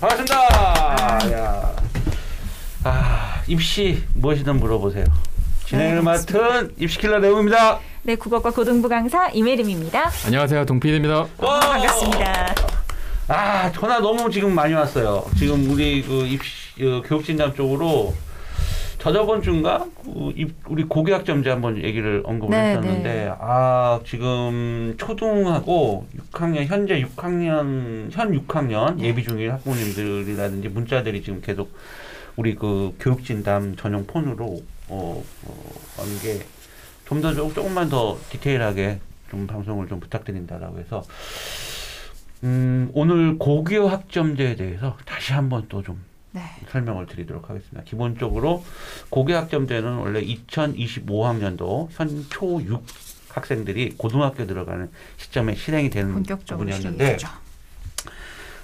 반갑습니다. 야. 아, 입시 무엇이든 물어보세요. 진행을 네, 맡은 입시킬러 내용입니다. 네, 국어과 고등부 강사 이메림입니다. 안녕하세요. 동필입니다. 와! 반갑습니다. 아, 전화 너무 지금 많이 왔어요. 지금 우리 그 입시 어, 교육진담 쪽으로 저저번 주인가 그 입- 우리 고교학점제 한번 얘기를 언급을 네, 했었는데 네. 아 지금 초등하고 6학년 현재 6학년 현 6학년 네. 예비 중일 학부모님들이라든지 문자들이 지금 계속 우리 그 교육진담 전용 폰으로 어, 어 하는 게좀 더 조금만 더 디테일하게 좀 방송을 좀 부탁드린다라고 해서 음, 오늘 고교 학점제에 대해서 다시 한번 또좀 네. 설명을 드리도록 하겠습니다. 기본적으로 고교 학점제는 원래 2025학년도 현 초6 학생들이 고등학교 들어가는 시점에 실행이 되는 부분이었는데.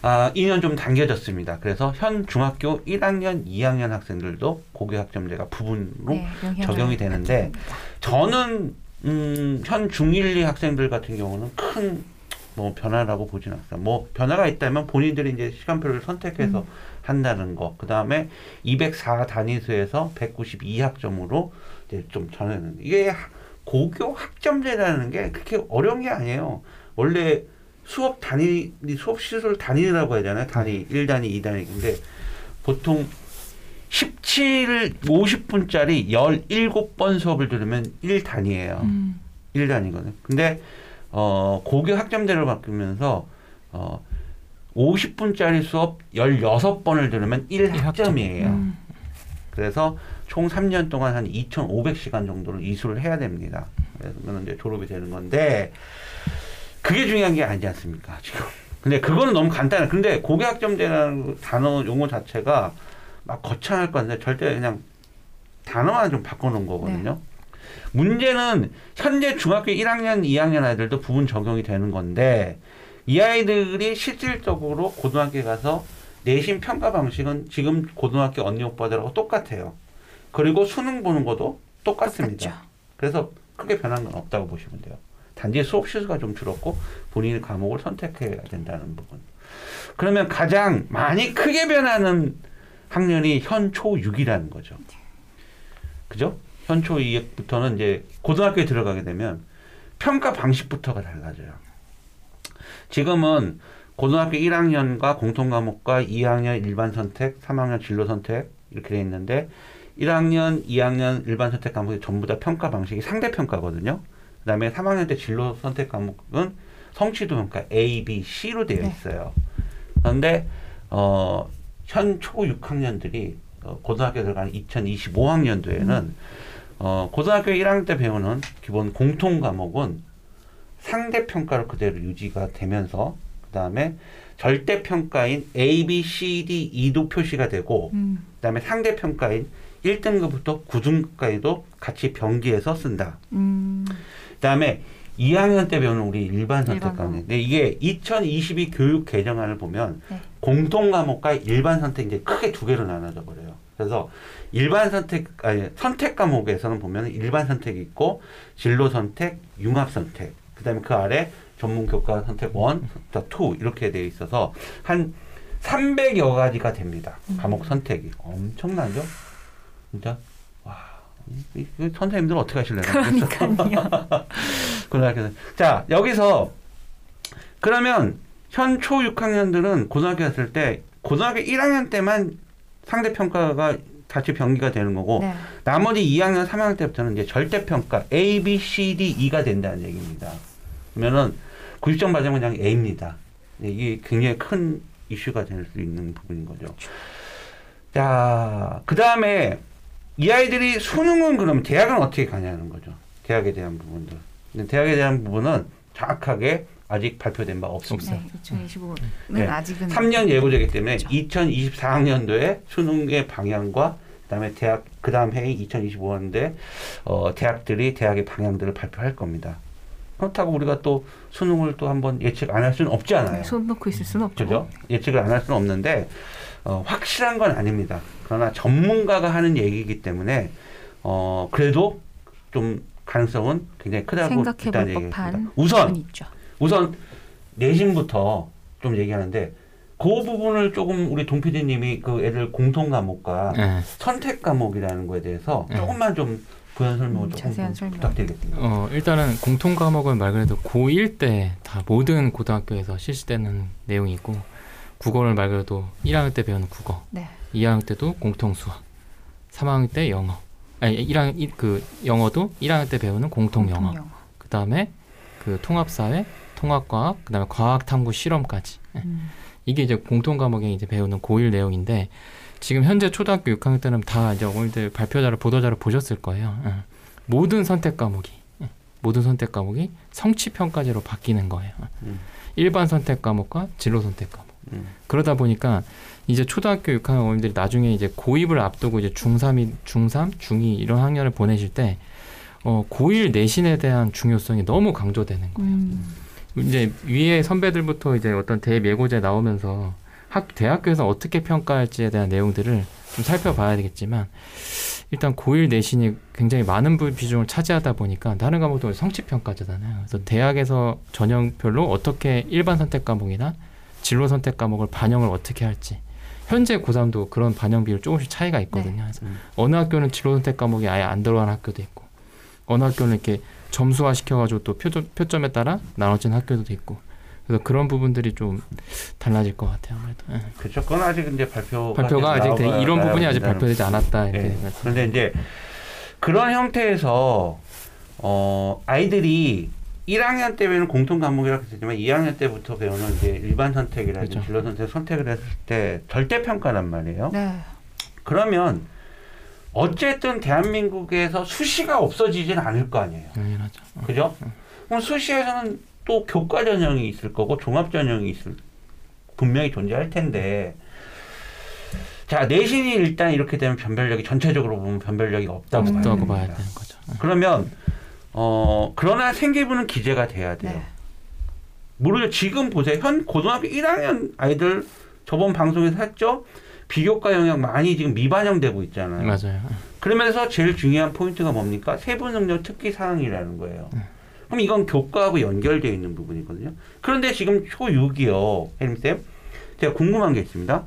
아, 2년 좀 당겨졌습니다. 그래서 현 중학교 1학년, 2학년 학생들도 고교 학점제가 부분으로 네, 적용이 되는데 받습니다. 저는 음, 현 중1, 2 학생들 같은 경우는 큰 뭐 변화라고 보진 않습니다. 뭐 변화가 있다면 본인들이 이제 시간표를 선택해서 음. 한다는 거. 그 다음에 204 단위수에서 192 학점으로 이제 좀 전해는 이게 하- 고교 학점제라는 게 그렇게 어려운 게 아니에요. 원래 수업 단위 수업 시술 단위라고 해야 되나요? 단위 1단위, 2단위. 근데 보통 17, 50분짜리 17번 수업을 들으면 1단위예요. 음, 1단위거든요. 근데 어, 고교 학점제로 바뀌면서 어, 50분짜리 수업 16번을 들으면 1학점이에요. 음, 그래서 총 3년 동안 한 2,500시간 정도를 이수를 해야 됩니다. 그러면 이제 졸업이 되는 건데 그게 중요한 게 아니지 않습니까? 지금. 근데 그거는 너무 간단해. 근데 고교학점제라는 단어 용어 자체가 막 거창할 건데 절대 그냥 단어만 좀 바꿔놓은 거거든요. 문제는 현재 중학교 1학년, 2학년 아이들도 부분 적용이 되는 건데 이 아이들이 실질적으로 고등학교에 가서 내신 평가 방식은 지금 고등학교 언니 오빠들하고 똑같아요. 그리고 수능 보는 것도 똑같습니다. 똑같죠. 그래서 크게 변한 건 없다고 보시면 돼요. 단지 수업 시수가 좀 줄었고 본인의 과목을 선택해야 된다는 부분. 그러면 가장 많이 크게 변하는 학년이 현 초 6이라는 거죠. 그죠? 현 초 2부터는 이제 고등학교에 들어가게 되면 평가 방식부터가 달라져요. 지금은 고등학교 1학년과 공통 과목과 2학년 일반 선택, 3학년 진로 선택 이렇게 돼 있는데 1학년, 2학년 일반 선택 과목이 전부 다 평가 방식이 상대 평가거든요. 그다음에 3학년 때 진로 선택 과목은 성취도 평가 A, B, C로 되어 네. 있어요. 그런데 어, 현 초 6학년들이 어, 고등학교 들어가는 2025학년도에는 어, 고등학교 1학년 때 배우는 기본 공통 과목은 상대 평가로 그대로 유지가 되면서 그다음에 절대 평가인 A, B, C, D, E도 표시가 되고 음, 그다음에 상대 평가인 1등급부터 9등급까지도 같이 병기해서 쓴다. 음, 그다음에 2학년 때 배우는 우리 일반 선택 과목. 근데 이게 2022 교육 개정안을 보면 네. 공통 과목과 일반 선택 이제 크게 두 개로 나눠져 버려요. 그래서 일반 선택 아니 선택 과목에서는 보면 일반 선택이 있고 진로 선택, 융합 선택. 그다음에 그 아래 전문 교과 선택 1, 2 이렇게 돼 있어서 한 300여 가지가 됩니다. 과목 선택이 엄청나죠? 진짜 와. 이, 이, 이 선생님들 어떻게 하실래요? 그러니까요. 고등학교는 자 여기서 그러면 현 초 6학년들은 고등학교 갔을 때 고등학교 1학년 때만 상대 평가가 같이 병기가 되는 거고 네. 나머지 2학년 3학년 때부터는 이제 절대 평가 A, B, C, D, E가 된다는 얘기입니다. 그러면은 90점 받으면 그냥 A입니다. 네, 이게 굉장히 큰 이슈가 될 수 있는 부분인 거죠. 자, 그 다음에 이 아이들이 수능은 그럼 대학은 어떻게 가냐는 거죠. 대학에 대한 부분들. 근데 대학에 대한 부분은 정확하게 아직 발표된 바 없습니다. 네, 2025는 네. 아직은 3년 예고제이기 때문에 그렇죠. 2024학년도에 수능의 방향과 그다음에 대학 그다음 해인 2025년도에 어, 대학들이 대학의 방향들을 발표할 겁니다. 그렇다고 우리가 또 수능을 또 한번 예측 안 할 수는 없잖아요. 네, 손 놓고 있을 수는 없죠. 그죠? 예측을 안 할 수는 없는데 어, 확실한 건 아닙니다. 그러나 전문가가 하는 얘기이기 때문에 어, 그래도 좀 가능성은 굉장히 크다고 생각해볼. 법한 우선 있죠. 우선 내신부터 좀 얘기하는데 그 부분을 조금 우리 동 PD님이 그 애들 공통 과목과 네. 선택 과목이라는 거에 대해서 네. 조금만 좀 부연 설명을 음, 조금 자세한 좀 설명. 부탁드리겠습니다. 어, 일단은 공통 과목은 말 그대로 고1 때 다 모든 고등학교에서 실시되는 내용이고 국어를 말 그대로 1학년 때 배우는 국어, 네. 2학년 때도 공통 수학, 3학년 때 영어. 아니 1학년 이- 그 영어도 1학년 때 배우는 공통 영어. 그다음에 그 통합 사회, 통합과학, 그다음에 과학탐구 실험까지. 예. 음. 이게 이제 공통 과목에 이제 배우는 고1 내용인데 지금 현재 초등학교 6학년 때는 다 이제 어머니들 발표자를 보도자를 보셨을 거예요. 예. 모든 선택 과목이 예. 모든 선택 과목이 성취 평가제로 바뀌는 거예요. 음. 일반 선택 과목과 진로 선택 과목. 음. 그러다 보니까 이제 초등학교 6학년 어머님들이 나중에 이제 고2을 앞두고 이제 중3이 중3, 중2 이런 학년을 보내실 때 어, 고1 내신에 대한 중요성이 너무 강조되는 거예요. 음. 이제 위에 선배들부터 이제 어떤 대예고제 나오면서 학 대학교에서 어떻게 평가할지에 대한 내용들을 좀 살펴봐야 되겠지만 일단 고1 내신이 굉장히 많은 부- 비중을 차지하다 보니까 다른 과목도 성취 평가잖아요. 그래서 대학에서 전형별로 어떻게 일반 선택 과목이나 진로 선택 과목을 반영을 어떻게 할지 현재 고3도 그런 반영 비율 조금씩 차이가 있거든요. 그래서 음. 어느 학교는 진로 선택 과목이 아예 안 들어가는 학교도 있고 어느 학교는 이렇게 점수화 시켜가지고 또 표점, 표점에 따라 나눠진 학교도 있고 그래서 그런 부분들이 좀 달라질 것 같아요. 아무래도 예. 그렇죠. 그건 아직 이제 발표가 발표가 아직 되- 이런 부분이 아직 발표되지 않았다 이렇게 예. 말씀. 그런데 이제 그런 형태에서 어 아이들이 1학년 때 배우는 공통 과목이라고 했지만 2학년 때부터 배우는 이제 일반 선택이라든지 그렇죠. 진로 선택 선택을 했을 때 절대 평가란 말이에요. 네. 그러면 어쨌든 대한민국에서 수시가 없어지진 않을 거 아니에요. 당연하죠. 어. 그죠? 그럼 수시에서는 또 교과 전형이 있을 거고 종합 전형이 있을 분명히 존재할 텐데 자 내신이 일단 이렇게 되면 변별력이 전체적으로 보면 변별력이 없다고 봐야 없다고 됩니다. 봐야 되는 거죠. 어. 그러면 어 그러나 생기부는 기재가 돼야 돼요. 네. 모르죠. 지금 보세요. 현 고등학교 1학년 아이들 저번 방송에서 했죠. 비교과 영역 많이 지금 미반영되고 있잖아요. 맞아요. 어. 그러면서 제일 중요한 포인트가 뭡니까? 세부 능력 특기 사항이라는 거예요. 그럼 이건 교과하고 연결되어 있는 부분이거든요. 그런데 지금 초6이요. 혜림쌤. 제가 궁금한 게 있습니다.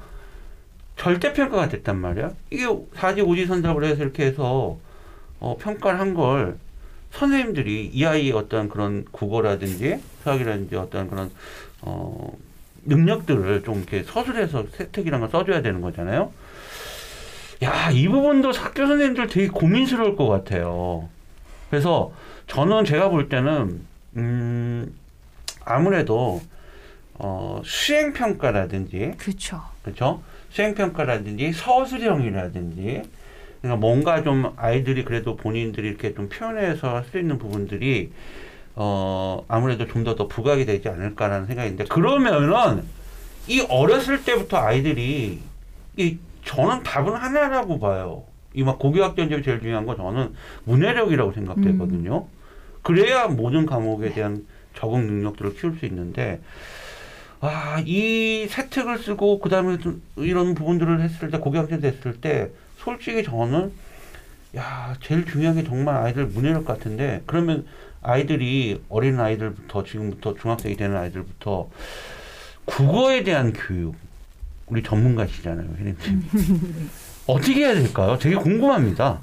절대평가가 됐단 말이야. 이게 4지 5지 선답을 해서 이렇게 해서 어, 평가를 한 걸 선생님들이 이 아이의 어떤 그런 국어라든지 수학이라든지 어떤 그런 어, 능력들을 좀 이렇게 서술해서 세특이란 걸 써줘야 되는 거잖아요. 야, 이 부분도 학교 선생님들 되게 고민스러울 것 같아요. 그래서 저는 제가 볼 때는, 음, 아무래도, 어, 수행평가라든지, 그렇죠. 그렇죠? 수행평가라든지 서술형이라든지, 그러니까 뭔가 좀 아이들이 그래도 본인들이 이렇게 좀 표현해서 할 수 있는 부분들이, 어, 아무래도 좀 더 더 부각이 되지 않을까라는 생각인데, 그러면은, 이 어렸을 때부터 아이들이, 이, 저는 답은 하나라고 봐요. 이 막 고교학전제이 제일 중요한 건 저는 문해력이라고 생각되거든요. 그래야 모든 과목에 대한 적응 능력들을 키울 수 있는데, 아, 이 세특을 쓰고, 그 다음에 이런 부분들을 했을 때, 고교학전 됐을 때, 솔직히 저는, 야, 제일 중요한 게 정말 아이들 문해력 같은데, 그러면 아이들이, 어린 아이들부터, 지금부터 중학생이 되는 아이들부터, 국어에 대한 교육, 우리 전문가시잖아요, 혜림님. 어떻게 해야 될까요? 되게 궁금합니다.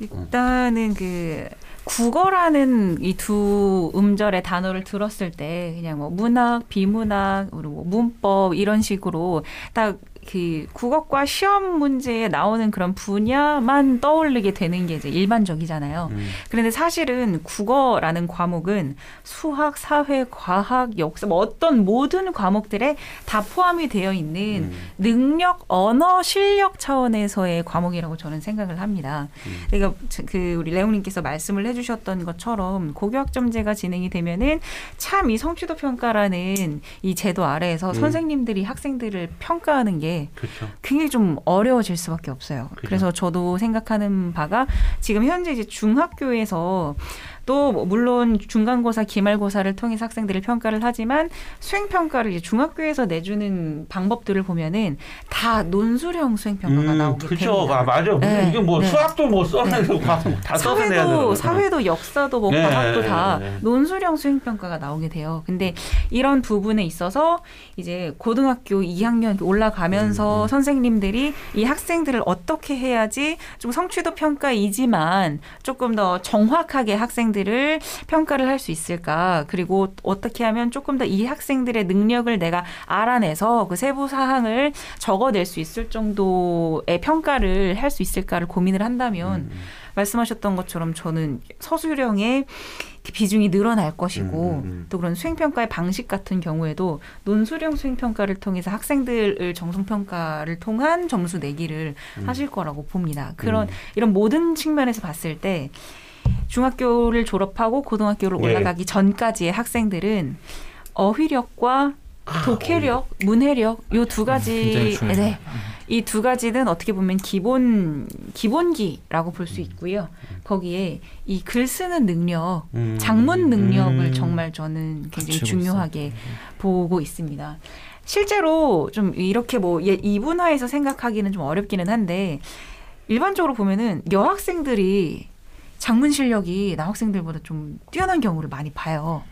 일단은 그 국어라는 이 두 음절의 단어를 들었을 때 그냥 뭐 문학, 비문학, 그리고 뭐 문법 이런 식으로 딱 그 국어과 시험 문제에 나오는 그런 분야만 떠올리게 되는 게 이제 일반적이잖아요. 음, 그런데 사실은 국어라는 과목은 수학, 사회, 과학, 역사 뭐 어떤 모든 과목들에 다 포함이 되어 있는 음, 능력, 언어, 실력 차원에서의 과목이라고 저는 생각을 합니다. 음. 그러니까 그 우리 레오님께서 말씀을 해주셨던 것처럼 고교학점제가 진행이 되면은 참 이 성취도 평가라는 이 제도 아래에서 음. 선생님들이 학생들을 평가하는 게 그렇죠. 굉장히 좀 어려워질 수밖에 없어요. 그죠. 그래서 저도 생각하는 바가 지금 현재 이제 중학교에서 또뭐 물론 중간고사, 기말고사를 통해서 학생들을 평가를 하지만 수행 평가를 이제 중학교에서 내주는 방법들을 보면은 다 논술형 수행 평가가 나오게 그죠. 됩니다. 아, 맞아. 네, 이게 뭐 네. 수학도 뭐 써내서 과목 다 사회도 되는 사회도 역사도 뭐 네, 과학도 네, 다 네. 논술형 수행 평가가 나오게 돼요. 근데 이런 부분에 있어서 이제 고등학교 2학년 올라가면서 음, 음. 선생님들이 이 학생들을 어떻게 해야지 좀 성취도 평가이지만 조금 더 정확하게 학생들 을 평가를 할 수 있을까? 그리고 어떻게 하면 조금 더 이 학생들의 능력을 내가 알아내서 그 세부 사항을 적어낼 수 있을 정도의 평가를 할 수 있을까를 고민을 한다면 음, 말씀하셨던 것처럼 저는 서술형의 비중이 늘어날 것이고 음, 음, 음. 또 그런 수행평가의 방식 같은 경우에도 논술형 수행평가를 통해서 학생들을 정성평가를 통한 점수 내기를 음. 하실 거라고 봅니다. 그런 음. 이런 모든 측면에서 봤을 때 중학교를 졸업하고 고등학교를 예. 올라가기 전까지의 학생들은 어휘력과 아, 독해력, 문해력 요두 굉장히 가지. 네. 이 두 가지는 어떻게 보면 기본 기본기라고 볼 수 있고요. 거기에 이 글 쓰는 능력, 음. 장문 능력을 음. 정말 저는 굉장히 중요하게 보고 있습니다. 실제로 좀 이렇게 뭐 예, 이분화해서 생각하기는 좀 어렵기는 한데 일반적으로 보면은 여학생들이 장문 실력이 남학생들보다 좀 뛰어난 경우를 많이 봐요.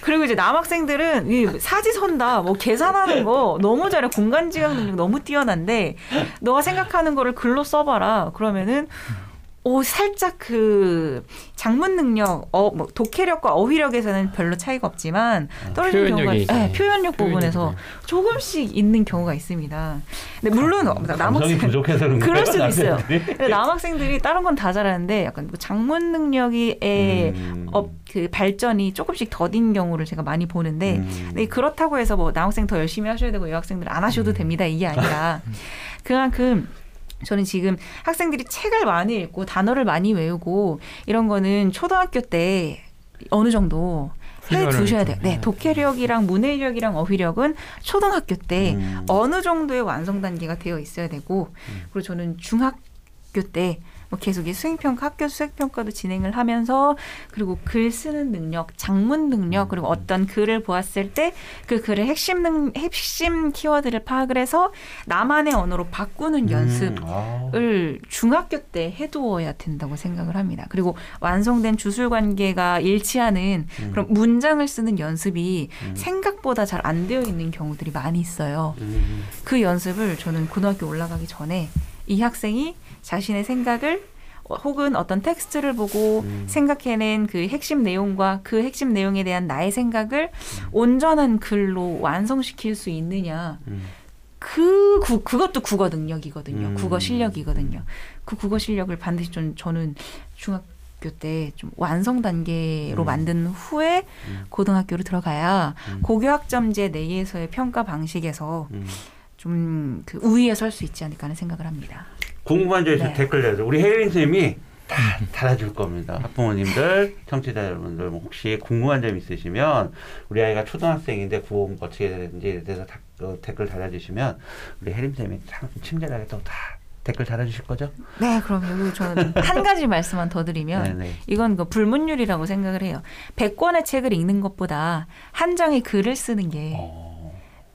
그리고 이제 남학생들은 이 사지 선다, 뭐 계산하는 거 너무 잘해. 공간 지각 능력 너무 뛰어난데 너가 생각하는 거를 글로 써봐라. 그러면은 오 살짝 그 장문 능력, 어, 뭐 독해력과 어휘력에서는 별로 차이가 없지만 떨어지는 경우가 네, 이제 표현력 부분에서 표현력이 조금씩 있는 경우가 있습니다. 근데 물론 감성이 남학생 부족해서 그런 그럴 수도 있어요. 남학생들이 다른 건 다 잘하는데 약간 뭐 장문 능력이 에 음. 어, 그 발전이 조금씩 더딘 경우를 제가 많이 보는데 음. 그렇다고 해서 뭐 남학생 더 열심히 하셔야 되고 여학생들 안 하셔도 음. 됩니다 이게 아니라 그만큼 저는 지금 학생들이 책을 많이 읽고 단어를 많이 외우고 이런 거는 초등학교 때 어느 정도 해 두셔야 좀 돼요. 네, 해야 독해력이랑 문해력이랑 어휘력은 초등학교 때 음. 어느 정도의 완성 단계가 되어 있어야 되고 음. 그리고 저는 중학교 때 뭐 계속 이 수행평가 학교 수행평가도 진행을 하면서 그리고 글 쓰는 능력, 장문 능력 그리고 어떤 글을 보았을 때 그 글의 핵심 능 핵심 키워드를 파악을 해서 나만의 언어로 바꾸는 연습 음. 아. 을 중학교 때 해두어야 된다고 생각을 합니다. 그리고 완성된 주술 관계가 일치하는 음. 그런 문장을 쓰는 연습이 음. 생각보다 잘 안 되어 있는 경우들이 많이 있어요. 음. 그 연습을 저는 고등학교 올라가기 전에 이 학생이 자신의 생각을 어, 혹은 어떤 텍스트를 보고 음. 생각해낸 그 핵심 내용과 그 핵심 내용에 대한 나의 생각을 온전한 글로 완성시킬 수 있느냐. 음. 그 구, 그것도 국어 능력이거든요. 음. 국어 실력이거든요. 그 국어 실력을 반드시 좀 저는 중학교 때 좀 완성 단계로 음. 만든 후에 음. 고등학교로 들어가야 음. 고교학점제 내에서의 평가 방식에서 음. 좀 그 우위에 설 수 있지 않을까 하는 생각을 합니다. 궁금한 점 있으면 네. 댓글 내서 우리 혜린 쌤이 다 달아줄 겁니다. 학부모님들, 청취자 여러분들 뭐 혹시 궁금한 점 있으시면 우리 아이가 초등학생인데 공부 어떻게 해야 되는지에 대해서 다, 어, 댓글 달아주시면 우리 혜린 쌤이 참 친절하게 또 다 댓글 달아주실 거죠? 네, 그럼 여기 저는 한 가지 말씀만 더 드리면 네네. 이건 그 불문율이라고 생각을 해요. 100권의 책을 읽는 것보다 한 장의 글을 쓰는 게 어,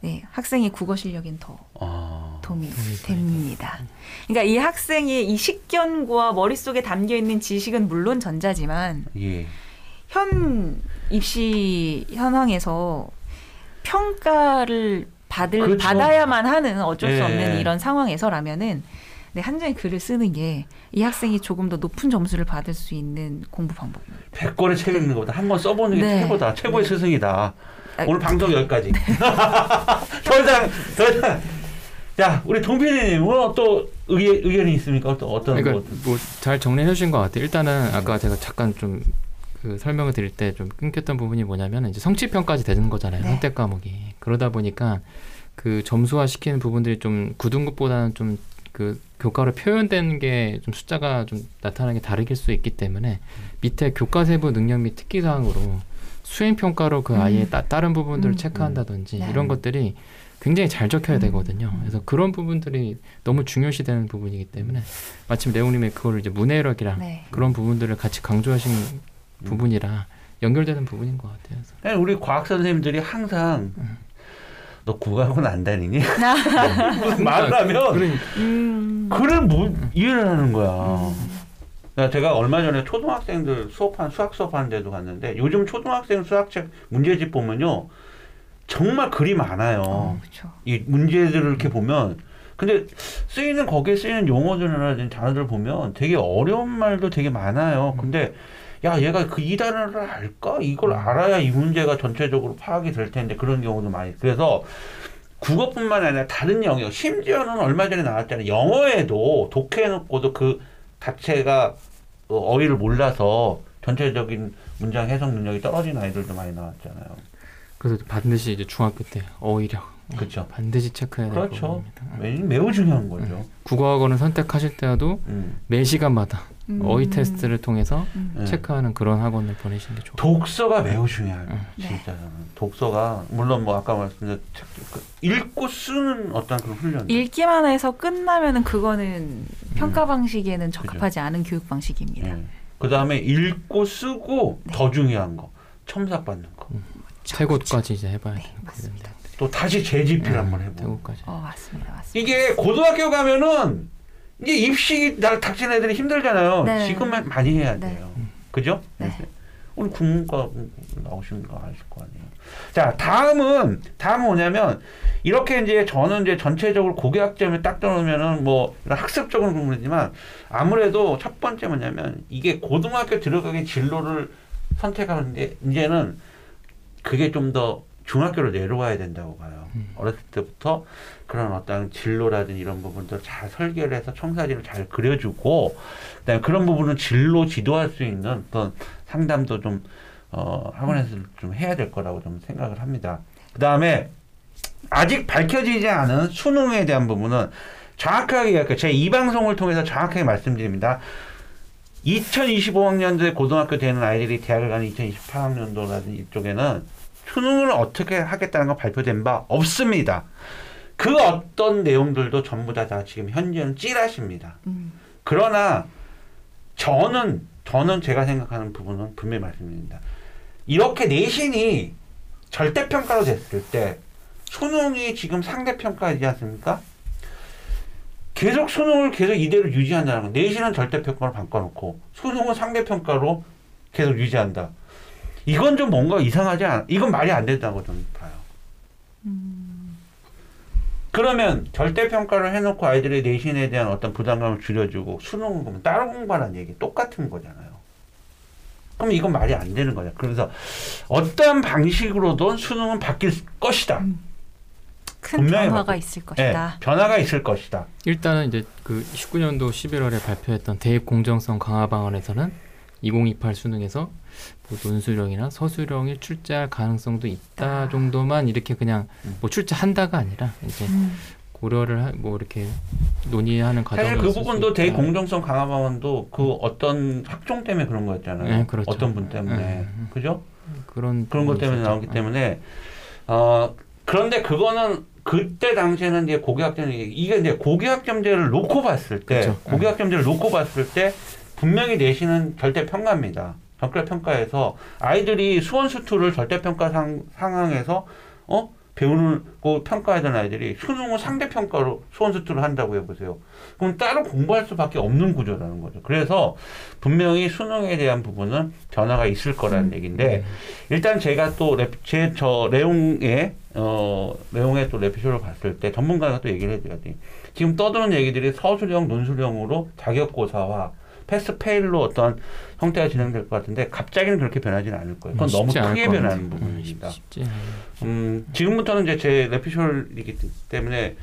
네, 학생의 국어 실력엔 더 어, 도움이 도움이 됩니다. 그러니까 이 학생의 이 식견과 머릿속에 담겨 있는 지식은 물론 전자지만 예. 현 입시 현황에서 평가를 받을 그렇죠. 받아야만 하는 어쩔 수 예. 없는 이런 상황에서라면은 네, 한 장의 글을 쓰는 게 이 학생이 조금 더 높은 점수를 받을 수 있는 공부 방법입니다. 100권의 책 읽는 것보다 한 권 써보는 게 네. 최고다. 최고의 네. 스승이다. 아, 오늘 방송 여기까지. 더 이상, 더 이상. 자, 우리 동필이님, 뭐또 의견, 의견이 있습니까? 또 어떤 그러니까 뭐, 뭐잘 정리해 주신 것 같아요. 일단은 아까 제가 잠깐 좀 그 설명을 드릴 때 좀 끊겼던 부분이 뭐냐면 이제 성취평까지 되는 거잖아요. 네. 선택 과목이. 그러다 보니까 그 점수화 시키는 부분들이 좀 굳은 것보다는 좀 그 교과로 표현된 게좀 숫자가 좀 나타나는 게 다르길 수 있기 때문에 밑에 교과 세부 능력 및 특기 사항으로 수행 평가로 그 아이의 음. 따, 다른 부분들을 음. 체크한다든지 네. 이런 것들이 굉장히 잘 적혀야 음. 되거든요. 그래서 그런 부분들이 너무 중요시되는 부분이기 때문에 마침 레오님이 그거를 이제 문해력이랑 네. 그런 부분들을 같이 강조하신 부분이라 연결되는 부분인 것 같아요. 우리 과학 선생님들이 항상 너 국악은 안 다니니? 무슨 말을 하면 그러니까 음. 그걸 뭐 이해를 하는 거야. 그러니까 제가 얼마 전에 초등학생들 수업한 수학 수업하는 데도 갔는데 요즘 초등학생 수학책 문제집 보면요 정말 글이 많아요. 어. 이 문제들을 이렇게 보면 근데 쓰이는 거기에 쓰이는 용어들이라든지 단어들 보면 되게 어려운 말도 되게 많아요. 근데 야 얘가 그 이 단어를 알까? 이걸 알아야 이 문제가 전체적으로 파악이 될 텐데 그런 경우도 많이. 그래서 국어뿐만 아니라 다른 영역, 심지어는 얼마 전에 나왔잖아요. 영어에도 독해놓고도 그 자체가 어, 어휘를 몰라서 전체적인 문장 해석 능력이 떨어진 아이들도 많이 나왔잖아요. 그래서 반드시 이제 중학교 때 어휘력 그렇죠. 반드시 체크해야 될 그렇죠. 부분입니다. 매- 매우 중요한 거죠. 국어학원을 선택하실 때도 음. 매 시간마다 음. 어휘 테스트를 통해서 음. 네. 체크하는 그런 학원을 보내시는 게 좋아요. 독서가 매우 중요해요. 음. 네. 진짜 독서가 물론 뭐 아까 말씀드린 책- 그 읽고 쓰는 어떤 그런 훈련. 읽기만 해서 끝나면은 그거는 음. 평가 방식에는 적합하지 않은 교육 방식입니다. 그 다음에 읽고 쓰고 네. 더 중요한 거 첨삭 받는 거. 태고까지 이제 해봐야 네, 되는 거예요. 또 다시 재집필 음, 한번 해보고. 태고까지. 어 맞습니다, 맞습니다. 이게 고등학교 가면은 이제 입시 날 닥친 애들이 힘들잖아요. 네. 지금은 많이 해야 네. 돼요. 그죠? 네. 우리 국문과 나오시는 거 아실 거 아니에요. 자, 다음은 다음은 뭐냐면 이렇게 이제 저는 이제 전체적으로 고교학점을 딱 떠놓으면은 뭐 학습적인 부분이지만 아무래도 첫 번째 뭐냐면 이게 고등학교 들어가기 진로를 선택하는데 이제는 그게 좀 더 중학교로 내려와야 된다고 봐요. 음. 어렸을 때부터 그런 어떤 진로라든지 이런 부분들 잘 설계를 해서 청사진을 잘 그려주고 그다음에 그런 부분은 진로 지도할 수 있는 어떤 상담도 좀 어, 학원에서 좀 해야 될 거라고 좀 생각을 합니다. 그다음에 아직 밝혀지지 않은 수능에 대한 부분은 정확하게 이야기- 제가 이 방송을 통해서 정확하게 말씀드립니다. 2025학년도에 고등학교 되는 아이들이 대학을 가는 2028학년도라든지 이쪽에는 수능을 어떻게 하겠다는 거 발표된 바 없습니다. 그 어떤 내용들도 전부 다, 다 지금 현재는 찌라십니다. 음. 그러나 저는 저는 제가 생각하는 부분은 분명히 말씀드립니다. 이렇게 내신이 절대평가로 됐을 때 수능이 지금 상대평가이지 않습니까? 계속 수능을 계속 이대로 유지한다는 거. 내신은 절대평가로 바꿔놓고 수능은 상대평가로 계속 유지한다. 이건 좀 뭔가 이상하지 않아? 이건 말이 안 된다고 저는 봐요. 그러면 절대 평가를 해놓고 아이들의 내신에 대한 어떤 부담감을 줄여주고 수능은 그러면 따로 공부하는 얘기 똑같은 거잖아요. 그럼 이건 말이 안 되는 거죠. 그래서 어떠한 방식으로든 수능은 바뀔 것이다. 큰 분명히 변화가 바뀌- 있을 예, 것이다. 변화가 있을 것이다. 일단은 이제 그 19년도 11월에 발표했던 대입 공정성 강화 방안에서는 2028 수능에서 뭐 논술형이나 서술형이 출제할 가능성도 있다 아. 정도만 이렇게 그냥 음. 뭐 출제한다가 아니라 이제 음. 고려를 하, 뭐 이렇게 논의하는 과정이 사실 그 부분도 있다. 대공정성 강화 방안도 그 어떤 학종 때문에 그런 거였잖아요. 네, 그렇죠. 어떤 분 때문에. 네, 음. 그죠? 그런 그런 것 때문에 있었죠. 나오기 때문에 어 그런데 그거는 그때 당시에는 이제 고교학점 이게 이제 고교학점제를 놓고 봤을 때 그쵸. 고교학점제를 놓고 봤을 때 분명히 내신은 절대 평가입니다. 절대 평가에서 아이들이 수원 수투를 절대 평가 상, 상황에서 어 배우는 거 평가하던 아이들이 수능은 상대 평가로 수원 수투를 한다고 해보세요. 그럼 따로 공부할 수밖에 없는 구조라는 거죠. 그래서 분명히 수능에 대한 부분은 변화가 있을 거라는 얘기인데 일단 제가 또제저 레옹의 어 레옹의 또 레피쇼를 봤을 때 전문가가 또 얘기를 해줘야지. 지금 떠드는 얘기들이 서술형, 논술형으로 자격고사와 패스 페일로 어떤 형태가 진행될 것 같은데 갑자기는 그렇게 변하지는 않을 거예요. 그건 너무 크게 것 변하는. 음, 부분입니다. 않아요. 음, 지금부터는 이제 제 레피쇼이기 때문에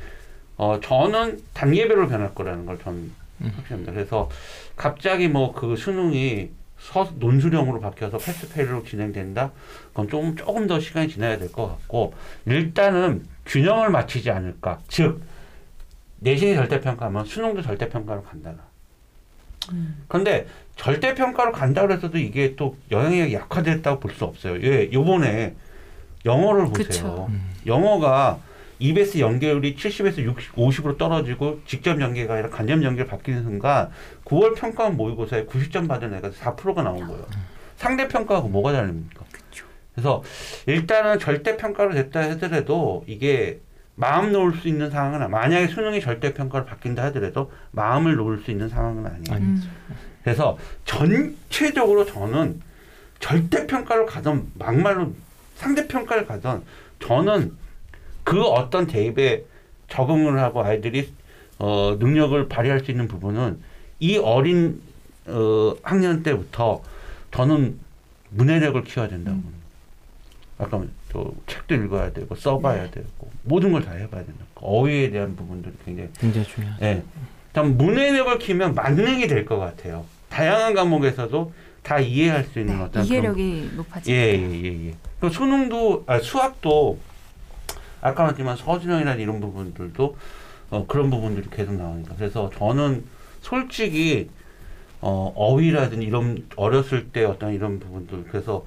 어, 저는 단계별로 변할 거라는 걸 저는 음. 확신합니다. 그래서 갑자기 뭐 그 수능이 서, 논술형으로 바뀌어서 패스페일로 진행된다? 그건 조금, 조금 더 시간이 지나야 될 것 같고, 일단은 균형을 맞추지 않을까. 즉, 내신이 절대평가하면 수능도 절대평가로 간다. 그런데 절대 평가로 간다 그래서도 이게 또 영향력이 약화됐다고 볼 수 없어요. 예, 요번에 영어를 보세요. 음. 영어가 EBS 연계율이 70에서 60, 50으로 떨어지고 직접 연계가 아니라 간접 연계로 바뀌는 순간 9월 평가 모의고사에 90점 받은 애가 4%가 나온 거예요. 상대 평가하고 뭐가 다릅니까? 그래서 일단은 절대 평가로 됐다 하더라도 이게 마음 놓을 수 있는 상황은 아니- 만약에 수능이 절대 평가로 바뀐다 하더라도 마음을 놓을 수 있는 상황은 아니에요. 아니. 음. 그래서 전체적으로 저는 절대 평가를 가던 막말로 상대 평가를 가던 저는 그 어떤 대입에 적응을 하고 아이들이 어, 능력을 발휘할 수 있는 부분은 이 어린 어, 학년 때부터 저는 문해력을 키워야 된다고. 아까 저 책도 읽어야 되고 써봐야 되고 모든 걸 다 해봐야 된다. 어휘에 대한 부분들이 굉장히 굉장히 중요하죠. 예. 일단 문해력을 키우면 만능이 될 것 같아요. 다양한 과목에서도 다 이해할 수 있는 네, 어떤 이해력이 높아지. 예예 예 예, 그 수능도 아 수학도 아까 말했지만 서준형이나 이런 부분들도 어, 그런 부분들이 계속 나오니까 그래서 저는 솔직히 어, 어휘라든지 이런 어렸을 때 어떤 이런 부분들 그래서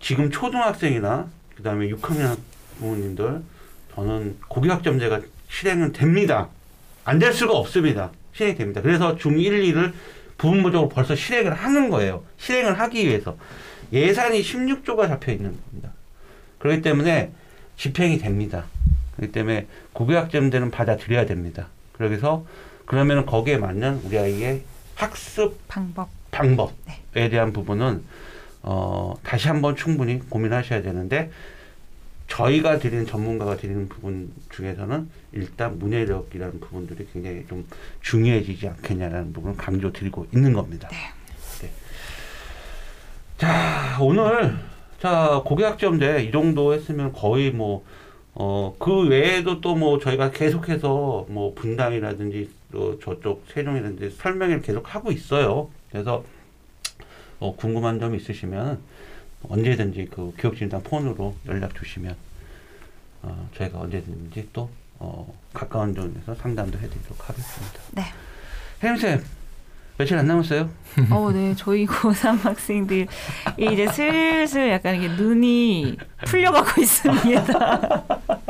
지금 초등학생이나 그 다음에 6학년 부모님들 저는 고교학점제가 실행은 됩니다. 안 될 수가 없습니다. 실행됩니다. 그래서 중1, 2를 부분적으로 벌써 실행을 하는 거예요. 실행을 하기 위해서. 예산이 16조가 잡혀 있는 겁니다. 그렇기 때문에 집행이 됩니다. 그렇기 때문에 고교학점제는 받아들여야 됩니다. 그래서 그러면 거기에 맞는 우리 아이의 학습 방법. 방법에 대한 부분은 어, 다시 한번 충분히 고민하셔야 되는데 저희가 드리는 전문가가 드리는 부분 중에서는 일단 문해력이라는 부분들이 굉장히 좀 중요해지지 않겠냐라는 부분을 강조드리고 있는 겁니다. 네. 자 오늘 자 고교학점제 이 정도 했으면 거의 뭐 어, 그 외에도 또 뭐 저희가 계속해서 뭐 분당이라든지 또 저쪽 세종이라든지 설명을 계속 하고 있어요. 그래서 어, 궁금한 점 있으시면 언제든지 그 교육진단 폰으로 연락 주시면 어, 저희가 언제든지 또 어, 가까운 점에서 상담도 해드리도록 하겠습니다. 네. 혜림쌤 며칠 안 남았어요? 어, 네. 저희 고3 학생들이 이제 슬슬 약간 이게 눈이 풀려가고 있습니다.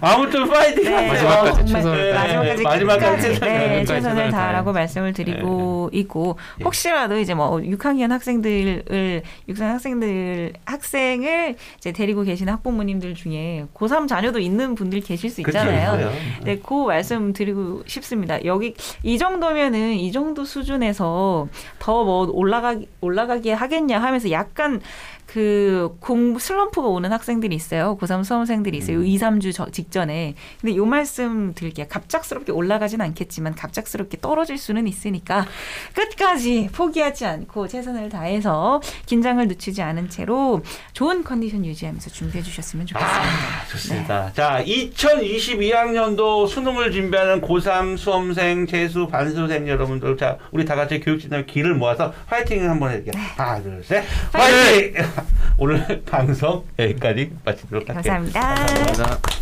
아무튼 파이팅! 네, 마지막까지 어, 정말 최선을 다해. 마지막까지 마지막까지 끝까지 최선을 네. 최선을 최선을 다하라고 다해. 말씀을 드리고 있고 예. 혹시라도 이제 뭐 6학년 학생들을 6학 학생들 학생을 이제 데리고 계시는 학부모님들 중에 고3 자녀도 있는 분들 계실 수 있잖아요. 네, 그 말씀 드리고 싶습니다. 여기 이 정도면은 이 정도 수준에서 더 뭐 올라가 올라가게 하겠냐 하면서 약간 그 공부 슬럼프가 오는 학생들이 있어요. 고3 수험생들이 있어요. 음. 2, 3주 저, 직전에. 근데 요 말씀 드릴게요. 갑작스럽게 올라가진 않겠지만 갑작스럽게 떨어질 수는 있으니까 끝까지 포기하지 않고 최선을 다해서 긴장을 늦추지 않은 채로 좋은 컨디션 유지하면서 준비해 주셨으면 좋겠습니다. 아, 좋습니다. 자, 2022학년도 수능을 준비하는 고3 수험생, 재수, 반수생 여러분들, 자, 우리 다 같이 교육진단 길을 모아서 화이팅을 한번 해볼게요. 하나, 둘, 셋, 화이팅! 오늘 방송 여기까지 마치도록 할게요. 감사합니다. 감사합니다.